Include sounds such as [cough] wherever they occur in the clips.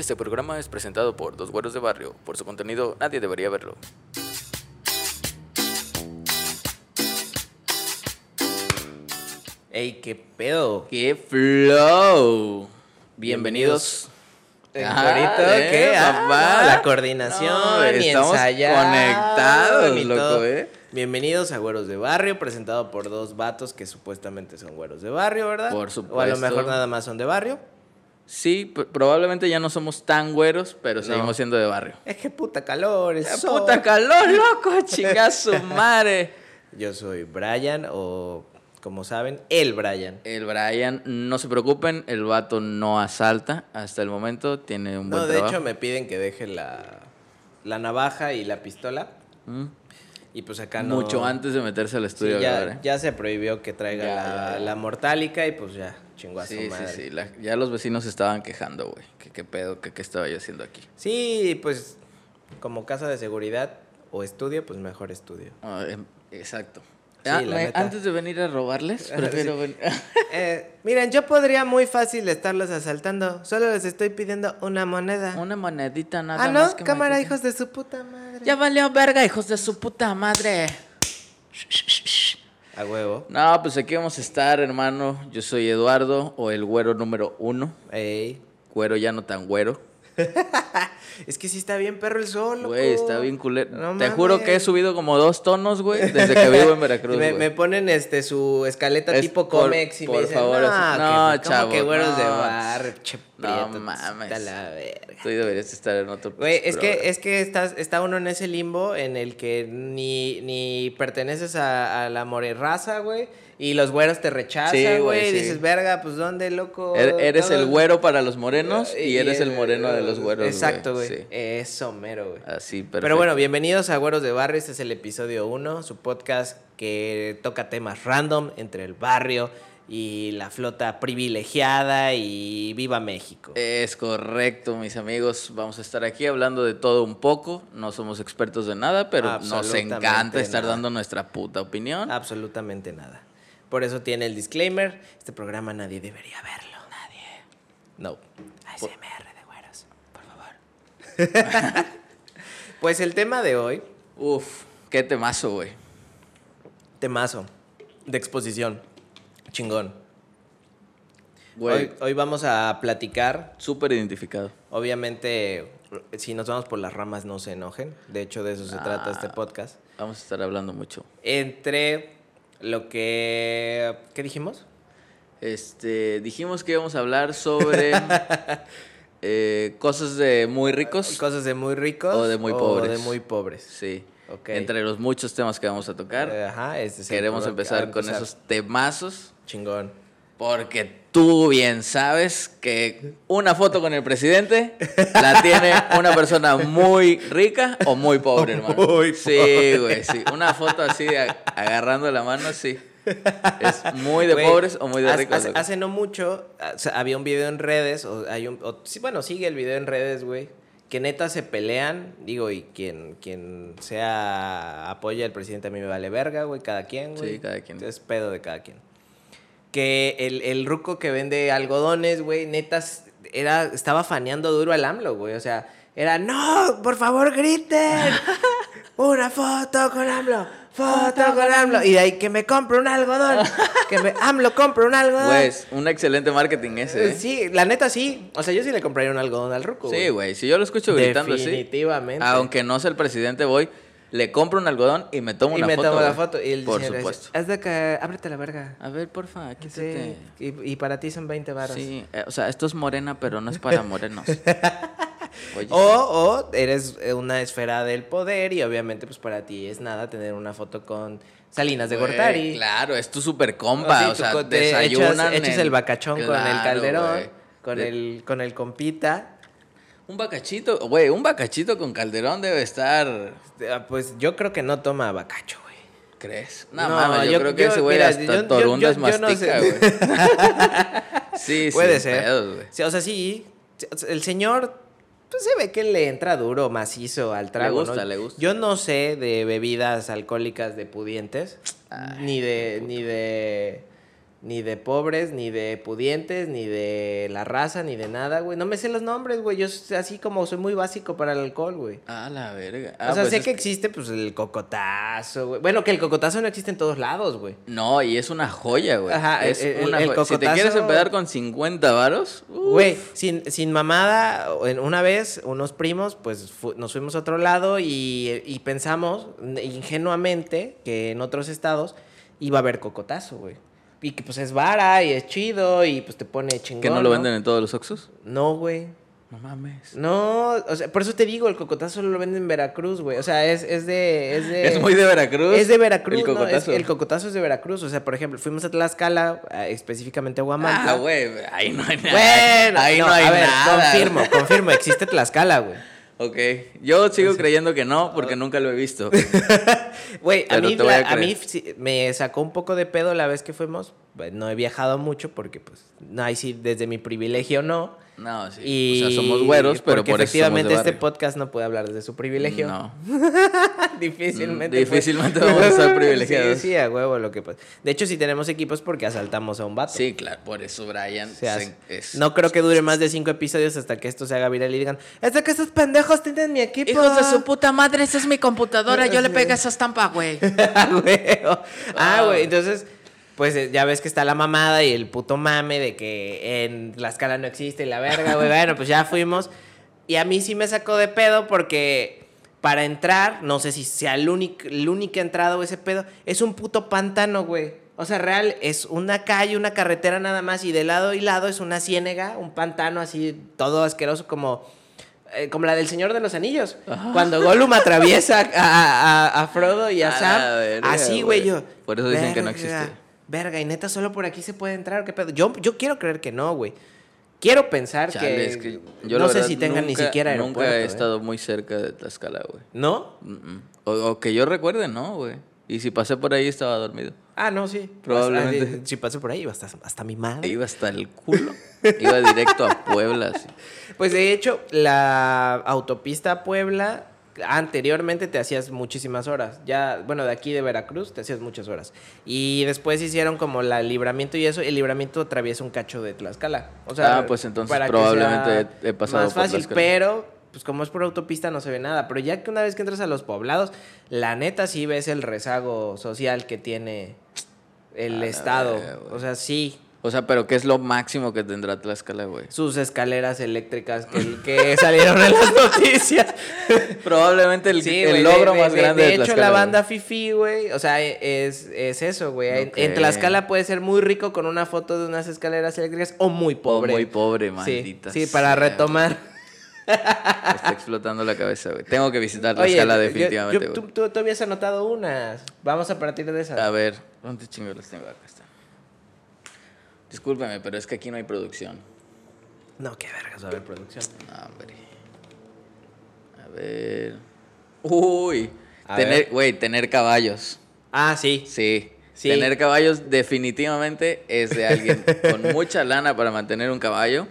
Este programa es presentado por Dos Güeros de Barrio. Por su contenido, nadie debería verlo. Ey, qué pedo. ¡Qué flow! Bienvenidos. Ah, eh, ¿qué? Ah, papá. no, la coordinación, No, y estamos ensayado, conectados, y loco. ¿eh? Bienvenidos a Güeros de Barrio, presentado por dos vatos que supuestamente son güeros de barrio, ¿verdad? Por O a lo supuesto. mejor nada más son de barrio. Sí, pr- probablemente ya no somos tan güeros, pero No. seguimos siendo de barrio. Es que puta calor, es ¡Qué sol. puta calor, loco! [laughs] ¡Chinga su [laughs] madre! Yo soy Brian, o como saben, el Brian. El Brian, no se preocupen, el vato no asalta hasta el momento, tiene un buen No, de trabajo. hecho me piden que deje la, la navaja y la pistola. Mm. Y pues acá no... Mucho antes de meterse al Sí, estudio a grabar, ya, ¿eh? ya se prohibió que traiga Ya, la, ya, ya. la mortálica y pues ya, chingó a Sí, sí, madre. sí. la- ya los vecinos estaban quejando, güey. Que qué pedo, que qué estaba yo haciendo aquí. Sí, pues como casa de seguridad o estudio, pues mejor estudio. Ah, em, exacto. Ah, me- antes de venir a robarles, [laughs] prefiero Sí. venir. [laughs] Eh, miren, yo podría muy fácil estarlos asaltando. Solo les estoy pidiendo una moneda. Una monedita nada ah, más. no, que me cámara, quiten. hijos de su puta madre. Ya valió verga, hijos de su puta madre. A huevo. No, pues aquí vamos a estar, hermano. Yo soy Eduardo, o el güero número uno. Ey. Güero ya no tan güero. [laughs] Es que sí está bien perro el sol, loco. Güey, está bien culero. No Te juro que he subido como dos tonos, güey, [laughs] desde que vivo en Veracruz, me, ponen este su escaleta Es tipo por- Comex y por me dicen, favor, no, que- no, ¿cómo chavo, que güeros de no. bar, che, No prieto, mames. está la verga. Tú deberías estar en otro Güey, es que, es que estás, está uno en ese limbo en el que ni, ni perteneces a, a la morerraza, güey, y los güeros te Sí, rechazan, güey, güey, y sí. dices, verga, pues ¿dónde, loco? Er- Eres el güero para los morenos y, Y eres el moreno de los güeros. Exacto, güey. Sí. Eso, mero, güey. Así, perfecto. Pero bueno, bienvenidos a Güeros de Barrio. Este es el episodio 1, su podcast que toca temas random entre el barrio y la flota privilegiada y viva México. Es correcto, mis amigos. Vamos a estar aquí hablando de todo un poco. No somos expertos de nada, pero nos encanta estar nada. dando nuestra puta opinión. Absolutamente nada. Por eso tiene el disclaimer. Este programa nadie debería verlo. Nadie. No. ASMR de güeros, por favor. [laughs] pues el tema de hoy, Uf, qué temazo, güey. temazo de exposición. Chingón. Hoy, hoy vamos a platicar súper identificado. Obviamente, si nos vamos por las ramas, no se enojen. De hecho, de eso se trata este Ah. podcast. Vamos a estar hablando mucho. Entre lo que... ¿Qué dijimos? Este, dijimos que íbamos a hablar sobre [laughs] eh, cosas de muy ricos. Cosas de muy ricos. O de muy pobres. de muy pobres. Sí. Entre los muchos temas que vamos a tocar, Eh, Ajá, este es queremos empezar con empezar. esos temazos. Chingón. Porque tú bien sabes que una foto con el presidente la tiene una persona muy rica o muy pobre, [laughs] hermano. Muy Sí, güey, sí. Una foto así agarrando la mano, sí. Es muy de Güey, pobres o muy de ricos. Hace, no mucho o sea, había un video en redes, o hay un, o- sí, bueno, sigue el video en redes, güey, que neta se pelean, digo, y quien, quien sea apoya al presidente a mí me vale verga, güey, cada quien, güey. Sí, cada quien. Es pedo de cada quien. Que el, el ruco que vende algodones, güey, neta, era, estaba faneando duro al AMLO, güey, o sea, era, no, por favor, griten, [laughs] una foto con AMLO, foto con AMLO, y de ahí que me compre un algodón, [laughs] que me, AMLO compre un algodón. Güey, es un excelente marketing ese, ¿eh? Sí, la neta sí. O sea, yo sí le compraría un algodón al ruco. Sí, güey. Si yo lo escucho gritando así, Definitivamente. aunque no sea el presidente, voy, le compro un algodón y me tomo y una me foto. tomo la foto. Y el Por dice, supuesto. Es de que ábrete la verga. A ver, porfa, quítate. Sí. Y, y para ti son 20 varos. Sí, eh, o sea, esto es morena, pero no es para morenos. [laughs] Oye, O, o eres una esfera del poder y obviamente pues para ti es nada tener una foto con Salinas de güey, Gortari. Claro, es tu super compa. Sí, o sea, co- te desayunan. echas, el bacachón con el calderón, güey. con De- el, con el compita. Un bacachito, güey, un bacachito con calderón debe estar. Ah, Pues yo creo que no toma bacacho, güey. ¿Crees? No, No, mames, yo, yo- creo que yo- ese güey mira, hasta yo- torundas no mastica, sé. güey. [laughs] sí, Puede ser. pedos. Sí, o sea, sí. El señor, pues se ve que le entra duro, macizo al trago. gusta, ¿no? le gusta. Yo no sé de bebidas alcohólicas de pudientes, Ay, ni de, ni de ni de pobres, ni de pudientes, ni de la raza, ni de nada, güey. No me sé los nombres, güey. Yo así como soy muy básico para el alcohol, güey. Ah, la verga. o Ah, sea, pues sé es que existe, pues, el cocotazo, güey. Bueno, que el cocotazo no existe en todos lados, güey. No, y es una joya, güey. Ajá, es el- una el joya. Si te cocotazo- quieres empedar con 50 varos, Güey, sin, sin mamada, en- una vez unos primos, pues fu- nos fuimos a otro lado y, y pensamos ingenuamente que en otros estados iba a haber cocotazo, güey. Y que pues es vara y es chido y pues te pone chingón. que no lo venden en todos los Oxxos. No, güey. No mames. No, o sea, por eso te digo, el cocotazo solo lo venden en Veracruz, güey. O sea, es, es de... Es, de, Es muy de Veracruz. Es de Veracruz, El ¿no? Es- cocotazo. el cocotazo es de Veracruz. O sea, por ejemplo, fuimos a Tlaxcala, específicamente a Huamantla. Ah, güey, ahí no hay nada. Bueno, ahí no, no, hay a ver, nada. confirmo, confirmo, existe Tlaxcala, güey. Ok, yo sigo creyendo que no porque nunca lo he visto. [laughs] Güey, a mí, a a, mí me sacó un poco de pedo la vez que fuimos. Bueno, No he viajado mucho porque, pues, no, ahí sí, desde mi privilegio no. No, sí. Y o sea, somos güeros, pero porque por eso somos efectivamente de este podcast no puede hablar desde su privilegio. No. [laughs] difícilmente. Difícilmente vamos a estar [laughs] privilegiados. Sí, sí, a huevo lo que pasa. De hecho, si tenemos equipos porque asaltamos a un vato. Sí, claro, por eso Brian O sea, se- es- no creo que dure más de cinco episodios hasta que esto se haga viral y digan, es de que esos pendejos tienen mi equipo. Hijos de su puta madre, esa es mi computadora, yo le [laughs] pegué esa estampa, güey. Ah, güey. Ah, Ah. güey. Entonces, pues eh, ya ves que está la mamada y el puto mame de que en la escala no existe y la verga, güey. Bueno, pues ya fuimos. Y a mí sí me sacó de pedo porque para entrar, no sé si sea el único, la única entrada o ese pedo, es un puto pantano, güey. O sea, real, es una calle, una carretera nada más y de lado y lado es una ciénega, un pantano así, todo asqueroso como... eh, como la del Señor de los Anillos. Cuando Gollum atraviesa a, a- a Frodo y a, A Sam. verga, así, güey, yo. Por eso dicen que no "Verga, existe". Verga, y neta, solo por aquí se puede entrar. ¿Qué pedo? Yo, yo quiero creer que no, güey. Quiero pensar Chale, que, es que yo no sé verdad si tengan ni siquiera aeropuerto. Nunca he ¿eh? estado muy cerca de Tlaxcala, güey. ¿No? O, o que yo recuerde, no, güey. Y si pasé por ahí estaba dormido. Ah, no, sí. Probablemente. Hasta- si paso por ahí, iba hasta, hasta mi madre. Iba hasta el culo. Iba directo a Puebla. así. [laughs] Pues de hecho, la autopista Puebla anteriormente te hacías muchísimas horas. Ya, bueno, de aquí de Veracruz te hacías muchas horas. Y después hicieron como la libramiento y eso, el libramiento atraviesa un cacho de Tlaxcala. O sea, Ah, pues entonces para probablemente sea he pasado más fácil, pero pues como es por autopista no se ve nada, pero ya que una vez que entras a los poblados, la neta sí ves el rezago social que tiene el estado. o sea, sí, O sea, pero ¿qué es lo máximo que tendrá Tlaxcala, güey? sus escaleras eléctricas que, que [laughs] salieron en las noticias. [laughs] Probablemente el, Sí, el güey, logro de- de- más de- grande De, de, hecho, Tlaxcala, la güey. banda Fifi, güey, o sea, es, es eso, güey. En-. Tlaxcala puede ser muy rico con una foto de unas escaleras eléctricas o muy O pobre. muy pobre, maldita Sí, para retomar. Me está explotando la cabeza, güey. Tengo que visitar Tlaxcala yo- definitivamente, yo- güey. tú, tú- tú habías anotado unas. Vamos a partir de esas. A ver, ¿dónde chingo las tengo? Acá. Discúlpeme, pero es que aquí no hay producción. No, qué vergas va a haber producción. No, hombre. A ver. Uy. A tener, güey, tener caballos. Ah, sí. Sí. Sí. Tener caballos definitivamente es de alguien con mucha lana para mantener un caballo.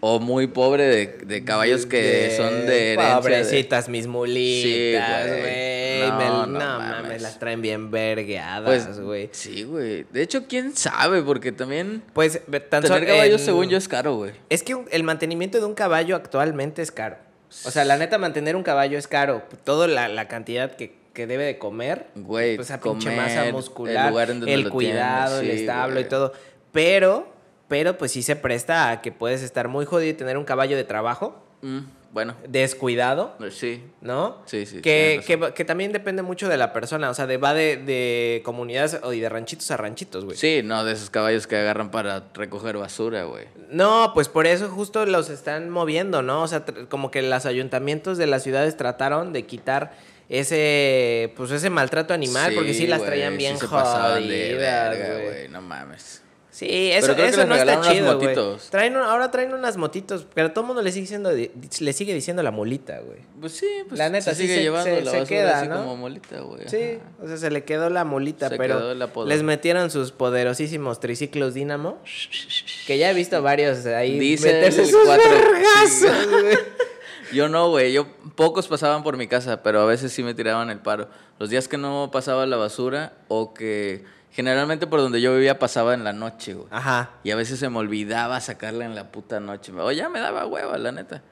O muy pobre de, de caballos que son de herencia. de- Pobrecitas mis mulitas, güey. No, no No, mames, mames. las traen bien vergueadas, Pues, güey. sí, güey. De hecho, quién sabe, porque también Pues, tan tener caballos, en- según yo, es caro, güey. Es que el mantenimiento de un caballo actualmente es caro. O sea, la neta, mantener un caballo es caro. Toda la, la cantidad que, que debe de comer. Güey, pues, pinche masa el muscular, lugar en donde el cuidado, tienes, el establo y todo. Pero, pero pues sí se presta a que puedes estar muy jodido y tener un caballo de trabajo, Mm, bueno, descuidado, pues sí. ¿no? Sí, sí, Que, que, también depende mucho de la persona. O sea, de, va de, de comunidades o y de ranchitos a ranchitos, güey. Sí, no, de esos caballos que agarran para recoger basura, güey. No, pues por eso justo los están moviendo, ¿no? O sea, como que los ayuntamientos de las ciudades trataron de quitar ese, pues ese maltrato animal, porque sí las traían sí bien se de jodidas, verga, güey, no mames. Sí, eso, Pero eso no está chido, güey. Traen un- ahora traen unas motitos, pero todo el mundo le sigue diciendo, le sigue diciendo la mulita, güey. Pues sí, pues La neta, se sigue llevando se- la se queda, así ¿no? como molita, güey. Sí, o sea, se le quedó la mulita, Se pero quedó les metieron sus poderosísimos triciclos Dínamo, que ya he visto varios ahí Dice meterse el sus cuatro- güey. [laughs] Yo no, güey. Yo pocos pasaban por mi casa, pero a veces sí me tiraban el paro. Los días que no pasaba la basura o que generalmente por donde yo vivía pasaba en la noche, güey. Ajá. Y a veces se me olvidaba sacarla en la puta noche. O ya me daba hueva, la neta.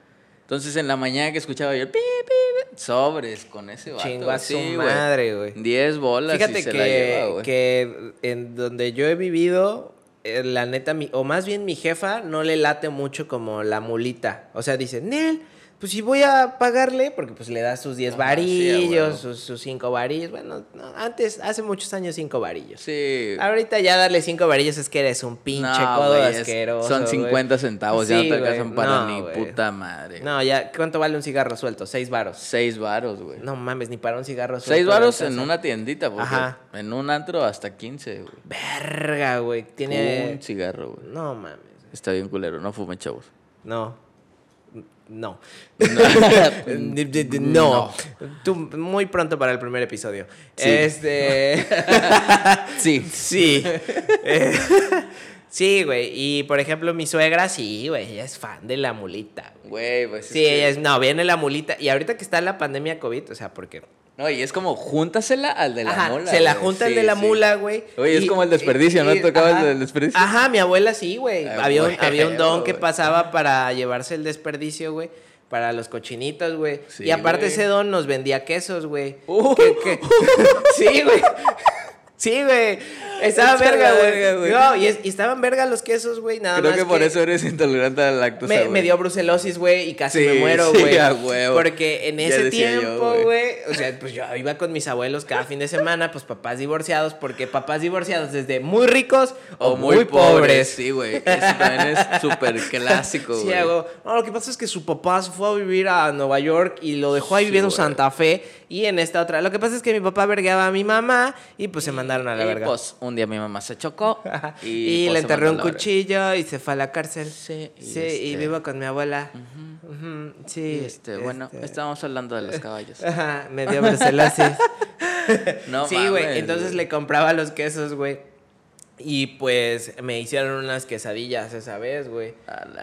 Entonces en la mañana que escuchaba yo el pi, pi, pi, sobres con ese vato. Chingo a su madre, güey. 10 bolas Fíjate y se la lleva, que, güey. que en donde yo he vivido, eh, la neta, mi- o más bien mi jefa, no le late mucho como la mulita. O sea, dice, Nel, pues si voy a pagarle, porque pues le da sus 10 Ajá, sí, a varillos, sus, sus 5 varillos. Bueno, no, antes, hace muchos años 5 varillos. Sí. Ahorita ya darle 5 varillos es que eres un pinche No, codo es- asqueroso. Son güey. 50 centavos, ya Sí, no te alcanzan para no, ni puta madre. No, ya, ¿cuánto vale un cigarro suelto? 6 varos. 6 varos, güey. No mames, ni para un cigarro suelto. 6 le varos en una tiendita, porque Ajá. en un antro hasta 15, güey. Verga, güey. Tiene. Un cigarro, güey. No mames. Está bien culero, no fumen, chavos. No. No. [laughs] No. no. Tú, muy pronto para el primer episodio. Sí. Este. [laughs] Sí. sí. [laughs] Sí, güey. Y por ejemplo, mi suegra, sí, güey. Ella es fan de la mulita. güey. Pues es Sí, que- ella es. No, viene la mulita. Y ahorita que está la pandemia COVID, o sea, porque. No, y es como júntasela al de la Ajá, mula. se la güey. junta el Sí, de la sí. mula, güey. Oye, es como el desperdicio, ¿no? y- Tocaba el ajá. del desperdicio. Ajá, mi abuela sí, güey. Ah, Había, un, huevo, había un don que [laughs] pasaba para llevarse el desperdicio, güey. Para los cochinitos, güey. Sí, y aparte ese don nos vendía quesos, güey. Uh. Que- [laughs] [laughs] sí, güey. Sí, güey. Estaba verga, güey. verga, güey. No, y, es- y estaban verga los quesos, güey. Nada Creo más que por eso eres intolerante a la lactosa, me, dio brucelosis, güey, y casi Sí, me muero, sí, güey. a huevo. Porque en ese tiempo, güey. o sea, pues yo iba con mis abuelos cada fin de semana, pues papás divorciados, porque papás divorciados desde muy ricos o, muy, pobres. Sí, güey. Eso también es súper clásico, Sí, güey. hago. No, lo que pasa es que su papá se fue a vivir a Nueva York y lo dejó ahí Sí, viviendo en. Santa Fe y en esta otra. Lo que pasa es que mi papá vergueaba a mi mamá y pues se mandaron a la y verga. pues un día mi mamá se chocó [laughs] y, Y, pues, le mandó un cuchillo y se fue a la cárcel. Sí, y Sí, y este- vivo con mi abuela. Ujú, sí. Este, bueno, este- estábamos hablando de los caballos. [laughs] Ajá, me dio brucelosis. [laughs] No sí, güey. Entonces le compraba los quesos, güey. Y pues me hicieron unas quesadillas esa vez, güey.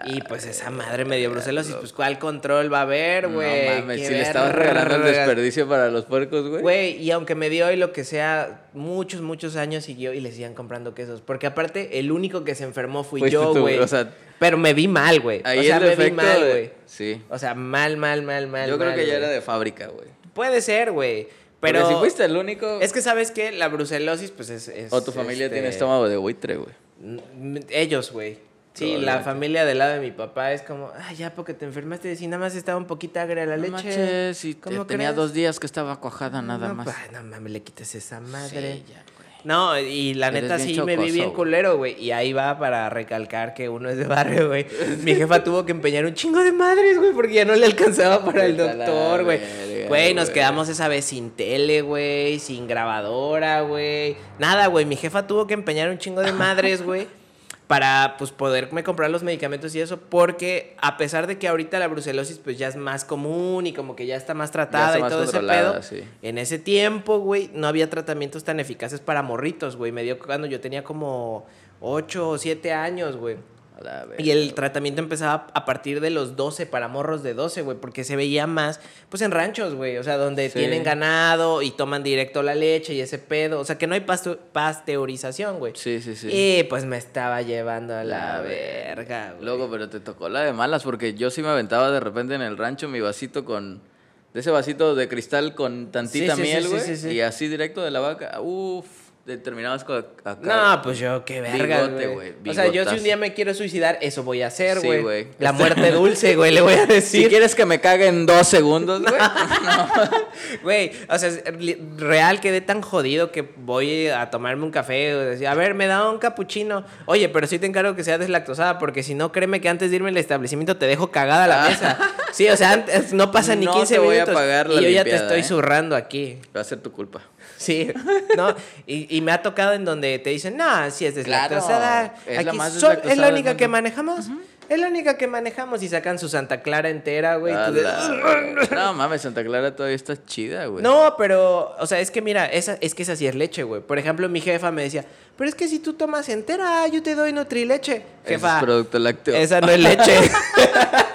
Y pues esa madre me dio brucelosis. Pues cuál control va a haber, güey. No mames, si le estabas regalando el desperdicio para los puercos, güey. Güey, y aunque me dio y lo que sea, muchos, muchos años siguió y le siguen comprando quesos. Porque aparte, el único que se enfermó fui Fuiste yo, güey. o sea, Pero me vi mal, güey. Ahí O sea, me vi mal, de- güey. Sí. O sea, mal, mal, mal, mal. Yo creo mal, que ya era de fábrica, güey. Puede ser, güey. Pero si fuiste el único. Es que sabes que la brucelosis, pues es. es, o tu familia este, tiene estómago de buitre, güey. mm, Ellos, güey. Sí, la familia del lado de mi papá es como, ah, ya porque te enfermaste, si nada más estaba un poquito agria la No leche. manches, si ¿Cómo te- tenía dos días que estaba cuajada nada no, más. pa, no mames, le quites esa madre. Sí, ya, güey. No, y la Eres neta sí me vi bien culero, güey. Y ahí va para recalcar que uno es de barrio, güey. Mi jefa tuvo que empeñar un chingo de madres, güey, porque ya no le alcanzaba para el doctor, güey. Güey, nos quedamos esa vez sin tele, güey, sin grabadora, güey. Nada, güey. Mi jefa tuvo que empeñar un chingo de madres, güey. [laughs] Para, pues, poderme comprar los medicamentos y eso. Porque a pesar de que ahorita la brucelosis, pues, ya es más común y como que ya está más tratada está y más todo ese pedo. sí. En ese tiempo, güey, no había tratamientos tan eficaces para morritos, güey. Me dio cuando yo tenía como 8 o 7 años, güey. Y el tratamiento empezaba a partir de los 12 para morros de 12, güey, porque se veía más, pues en ranchos, güey, o sea, donde Sí. tienen ganado y toman directo la leche y ese pedo, o sea, que no hay pasteurización, güey. Sí, sí, sí. Y pues me estaba llevando a la, La verga, güey. Loco, pero te tocó la de malas porque yo sí me aventaba de repente en el rancho mi vasito con. De ese vasito de cristal con tantita Sí, sí, sí, miel, sí, güey. sí, sí. Y así directo de la vaca. Uf, terminabas con acá. No, pues yo, qué verga, güey. O sea, yo si un día me quiero suicidar, eso voy a hacer, Sí, güey. güey. la [laughs] muerte dulce, güey, le voy a decir. Si quieres que me cague en dos segundos, güey. [laughs] [laughs] Güey, o sea, real quedé tan jodido que voy a tomarme un café o decir, a ver, me da un capuchino. Oye, pero sí te encargo que sea deslactosada, porque si no, créeme que antes de irme al establecimiento te dejo cagada la mesa. Sí, o sea, antes no pasa ni No 15 te voy a minutos. y yo ya te estoy ¿eh? zurrando aquí. Va a ser tu culpa. Sí, no, y, y me ha tocado en donde te dicen, no, si es deslactosada. Claro, es la aquí más sol- es la única que mundo". manejamos. Es la única que manejamos y sacan su Santa Clara entera, güey. la- No mames, Santa Clara todavía está chida, güey. No, pero, o sea, es que mira, esa, es que esa sí es leche, güey. Por ejemplo, mi jefa me decía, pero es que si tú tomas entera, yo te doy Nutrileche. Jefa, es producto lácteo. esa no es leche. [laughs]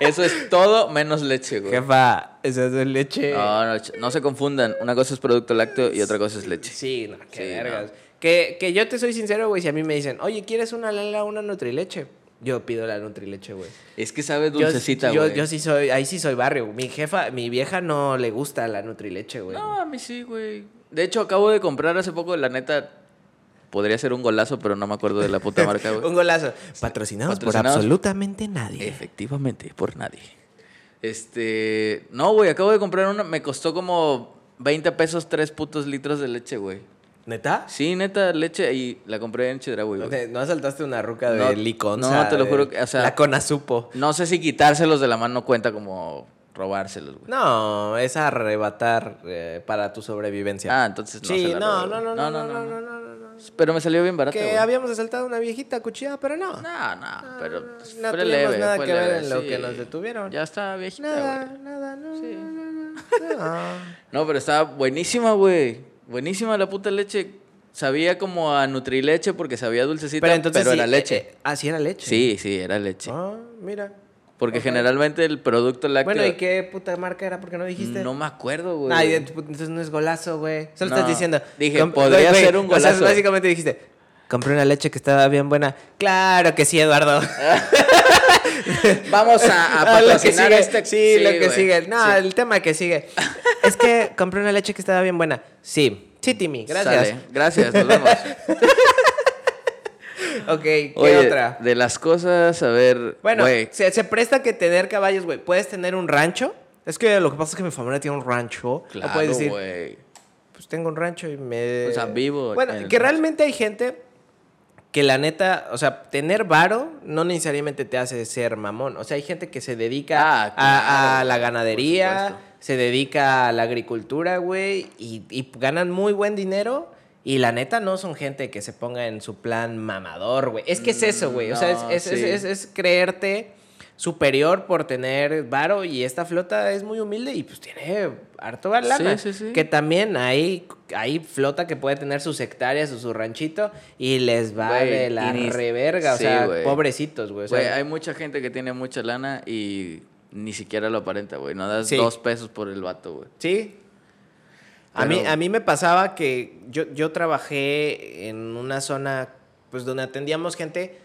Eso es todo menos leche, güey. jefa, esa no es leche. No, no, no se confundan. Una cosa es producto lácteo y otra cosa es leche. Sí, no, qué Sí, vergas. Que, que yo te soy sincero, güey, si a mí me dicen, oye, ¿quieres una Lala, una Nutrileche? Yo pido la Nutrileche, güey. Es que sabe Yo- dulcecita, yo, güey. yo, sí soy, ahí sí soy barrio. Mi jefa, mi vieja no le gusta la Nutrileche, güey. No, a mí sí, güey. De hecho, acabo de comprar hace poco, la neta, podría ser un golazo, pero no me acuerdo de la puta marca, [laughs] güey. Un golazo. Patrocinados, por absolutamente nadie. Efectivamente, por nadie. Este. No, güey, acabo de comprar una. Me costó como 20 pesos, 3 putos litros de leche, güey. ¿Neta? Sí, neta, leche. Y la compré en Chedraui, ¿No, güey. te- no asaltaste una ruca de No, liconza? no, te lo juro que, o sea- La conazupo. No sé si quitárselos de la mano cuenta como robárselos, güey. No, es arrebatar eh, para tu sobrevivencia. Ah, entonces no. sí, se la no, robé, no, no, no, no, no, no, no, no. Pero me salió bien barato. Que güey. habíamos asaltado una viejita cuchillada, pero no. No, no, pero pues, no fue tuvimos leve, nada fue que ver leve, en lo que nos detuvieron. Ya está viejita, Nada, güey. nada, no, Sí. [laughs] no, pero estaba buenísima, güey. Buenísima la puta leche. Sabía como a Nutrileche porque sabía dulcecita, Pero pero, entonces era sí, leche. eh, eh, ah, sí era leche. sí, sí, era leche. Ah, mira. Porque generalmente el producto lácteo... Bueno, ¿y qué puta marca era? ¿Por qué no dijiste? No me acuerdo, güey. Ent- entonces no es golazo, güey. Solo No, estás diciendo. dije, podría ser un O sea, golazo. básicamente dijiste, compré una leche que estaba bien buena. Claro que sí, Eduardo. [laughs] Vamos a, a [laughs] Ah, patrocinar este... Sí, lo que sigue. No, Sí. el tema que sigue. [laughs] es que compré una leche que estaba bien buena. Sí. Sí, Timmy, gracias. Sale. Gracias, nos vemos. [laughs] Ok, ¿qué Oye, otra? de las cosas, a ver... Bueno, se, se presta que tener caballos, güey. Puedes tener un rancho. Es que lo que pasa es que mi familia tiene un rancho. Claro, puedes decir, güey. pues tengo un rancho y me... O sea, vivo Bueno, que rancho. realmente hay gente que la neta, o sea, tener varo no necesariamente te hace ser mamón. O sea, hay gente que se dedica Ah, a- claro, a, la ganadería, se dedica a la agricultura, güey, y, y ganan muy buen dinero. Y la neta no son gente que se ponga en su plan mamador, güey. Es que es eso, güey. O sea, es, es- sí. es- es creerte superior por tener varo y esta flota es muy humilde y pues tiene harto lana. Sí, sí, sí. Que también hay, hay flota que puede tener sus hectáreas o su ranchito y les va de la ni- reverga. O sea, pobrecitos, güey. O sea, hay mucha gente que tiene mucha lana y ni siquiera lo aparenta, güey. No das dos pesos por el vato, güey. Sí. A, mí, a mí me pasaba que yo, yo trabajé en una zona pues donde atendíamos gente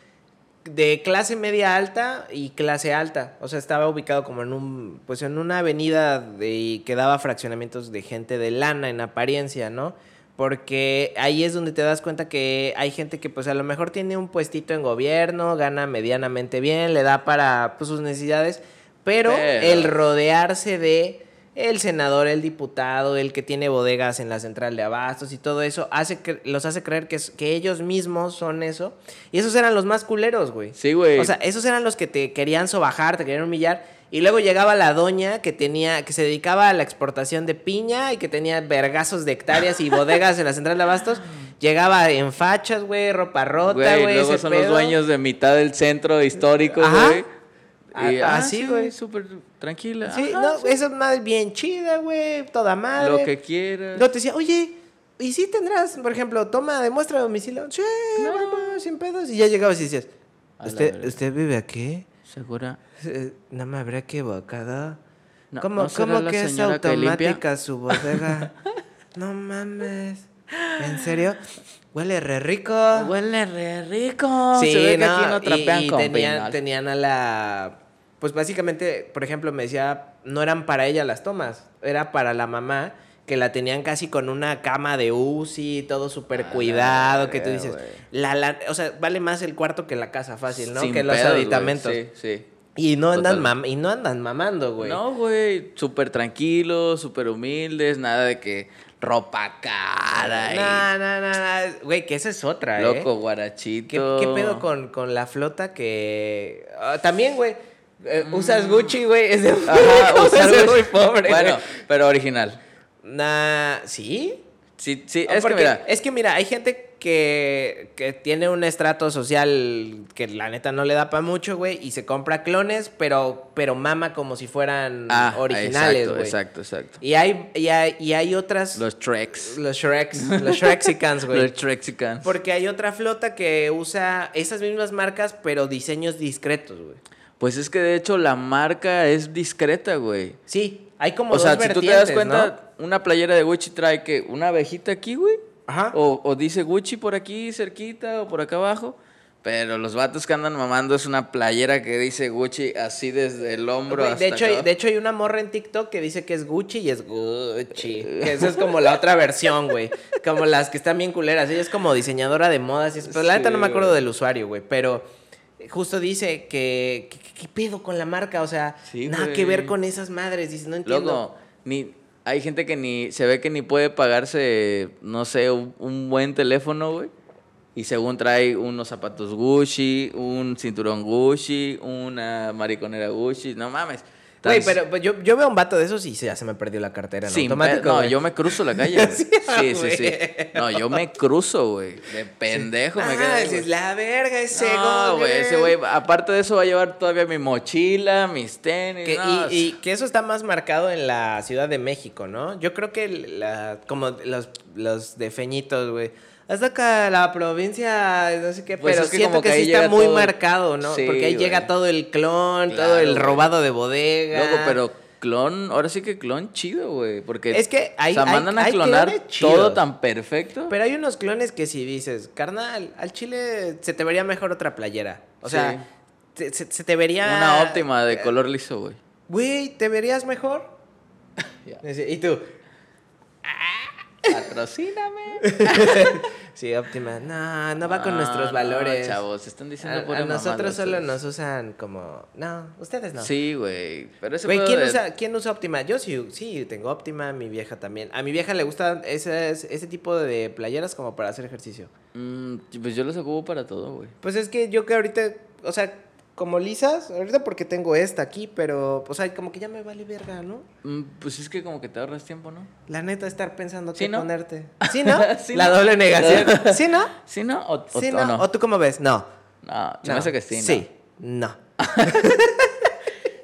de clase media alta y clase alta. O sea, estaba ubicado como en un pues en una avenida de, que daba fraccionamientos de gente de lana en apariencia, ¿no? Porque ahí es donde te das cuenta que hay gente que pues a lo mejor tiene un puestito en gobierno, gana medianamente bien, le da para pues, sus necesidades, pero, Pero- el rodearse de el senador, el diputado, el que tiene bodegas en la central de abastos y todo eso, hace que, los hace creer que, que ellos mismos son eso. Y esos eran los más culeros, güey. Sí, güey. O sea, esos eran los que te querían sobajar, te querían humillar. Y luego llegaba la doña que tenía, que se dedicaba a la exportación de piña y que tenía vergazos de hectáreas y bodegas en la central de abastos. [laughs] Llegaba en fachas, güey, ropa rota, Güey, güey. luego ese son los dueños de mitad del centro histórico, güey. Ah, así, sí, güey. Súper tranquila. Sí, Ajá, no, sí. esa es más bien chida, güey, toda madre. Lo que quieras. No te decía, oye, ¿y si tendrás, por ejemplo, toma de muestra de domicilio? Sí, güey, sin pedos. Y ya llegabas y decías, ¿usted. ¿usted vive aquí? ¿Segura? No me habrá equivocado. No, ¿Cómo, ¿no cómo que es que automática su bodega? [laughs] no mames. ¿En serio? Huele re rico. Huele re rico. Se ve que aquí no trapean y con tenían, tenían a la... Pues básicamente, por ejemplo, me decía, no eran para ella las tomas, era para la mamá, que la tenían casi con una cama de UCI, todo súper cuidado, que tú dices, la, la- o sea, vale más el cuarto que la casa fácil, ¿no? Sin que los pedos, aditamentos. Sí, sí. Y no andan mam- y no andan mamando, güey. No, güey, súper tranquilos, súper humildes, nada de que ropa cara No, no, no, no. Güey, que esa es otra, ¿eh? loco ¿Qué, guarachito. qué pedo con, con la flota que... ah, también, güey, eh, usas Gucci, güey, es de... Ajá, ¿Cómo usar es muy pobre, Bueno, pero original. Nah, ¿sí? Sí, sí, es que mira, Es que mira, hay gente que, que tiene un estrato social que la neta no le da para mucho, güey, y se compra clones, pero, pero mama como si fueran ah, originales, exacto, güey. exacto, exacto. Y hay, y hay, y hay otras... Los Treks. Los Shreks, los Shrexicans, [laughs] güey. Los Trexicans. Porque hay otra flota que usa esas mismas marcas, pero diseños discretos, güey. Pues es que de hecho la marca es discreta, güey. Sí, hay como O sea, dos si tú te das cuenta, una playera de Gucci trae que una abejita aquí, güey, Ajá. O, o dice Gucci por aquí cerquita o por acá abajo. Pero los vatos que andan mamando es una playera que dice Gucci así desde el hombro Güey, hasta de, hecho, acá hay- de hecho, hay una morra en TikTok que dice que es Gucci y es Gucci. Que esa es como la otra versión, güey. Como las que están bien culeras. Ella es como diseñadora de modas. y eso. Pero la neta no me acuerdo güey. del usuario, güey. Pero justo dice que, ¿Qué pedo con la marca? O sea, Sí, nada que ver con esas madres. Dice, no entiendo. Loco, ni, hay gente que ni se ve que ni puede pagarse, no sé, un, un buen teléfono, güey. Y según trae unos zapatos Gucci, un cinturón Gucci, una mariconera Gucci, no mames. Güey, pero pues, yo, yo veo un vato de esos y se- ya se me perdió la cartera. sin automático, no, güey. yo me cruzo la calle. [laughs] güey. Sí, Sí, sí, sí, güey. No, yo me cruzo, güey. De pendejo me Ah, dices, güey. la verga ese No, güey, ese güey, aparte de eso va a llevar todavía mi mochila, mis tenis. Que- no, y, y que eso está más marcado en la Ciudad de México, ¿no? Yo creo que la, como los, los de Feñitos, güey. Hasta acá la provincia, no sé qué, Pues pero es que siento que, sí está muy todo- marcado, ¿no? Sí, Porque ahí güey. llega todo el clon, todo el güey. robado de bodega. Loco, pero clon, ahora sí que clon chido, güey. Porque. Es que hay- O sea, hay- mandan a clonar todo tan perfecto. Pero hay unos clones que si dices, carnal, al chile se te vería mejor otra playera. O Sí. sea, te- se, se te vería... Una óptima de color liso, güey. Güey, ¿te verías mejor? [laughs] Ya. Y tú, Patrocíname. [laughs] sí, óptima. No, no va con nuestros no, valores. chavos, están diciendo A, pura a nosotros solo ustedes. nos usan como... No, ustedes no. Sí, güey. Pero ese Güey, ¿quién, de- usa, ¿quién usa Optima? Yo sí, sí, tengo Optima, mi vieja también. A mi vieja le gusta ese, ese tipo de playeras como para hacer ejercicio. Mm, pues yo los ocupo para todo, güey. Pues es que yo que ahorita, o sea, como lisas, ahorita porque tengo esta aquí, pero, o sea, como que ya me vale verga, ¿no? Mm, pues es que como que te ahorras tiempo, ¿no? La neta, estar pensando ¿Sí, qué no? ponerte. [laughs] ¿Sí, no? ¿Sí, La no? doble negación. ¿Sí, no? ¿Sí, no? ¿O, o- ¿Sí, o no? ¿O tú cómo ves? No. No, se no. me hace que sí, ¿no? Sí, no. [laughs]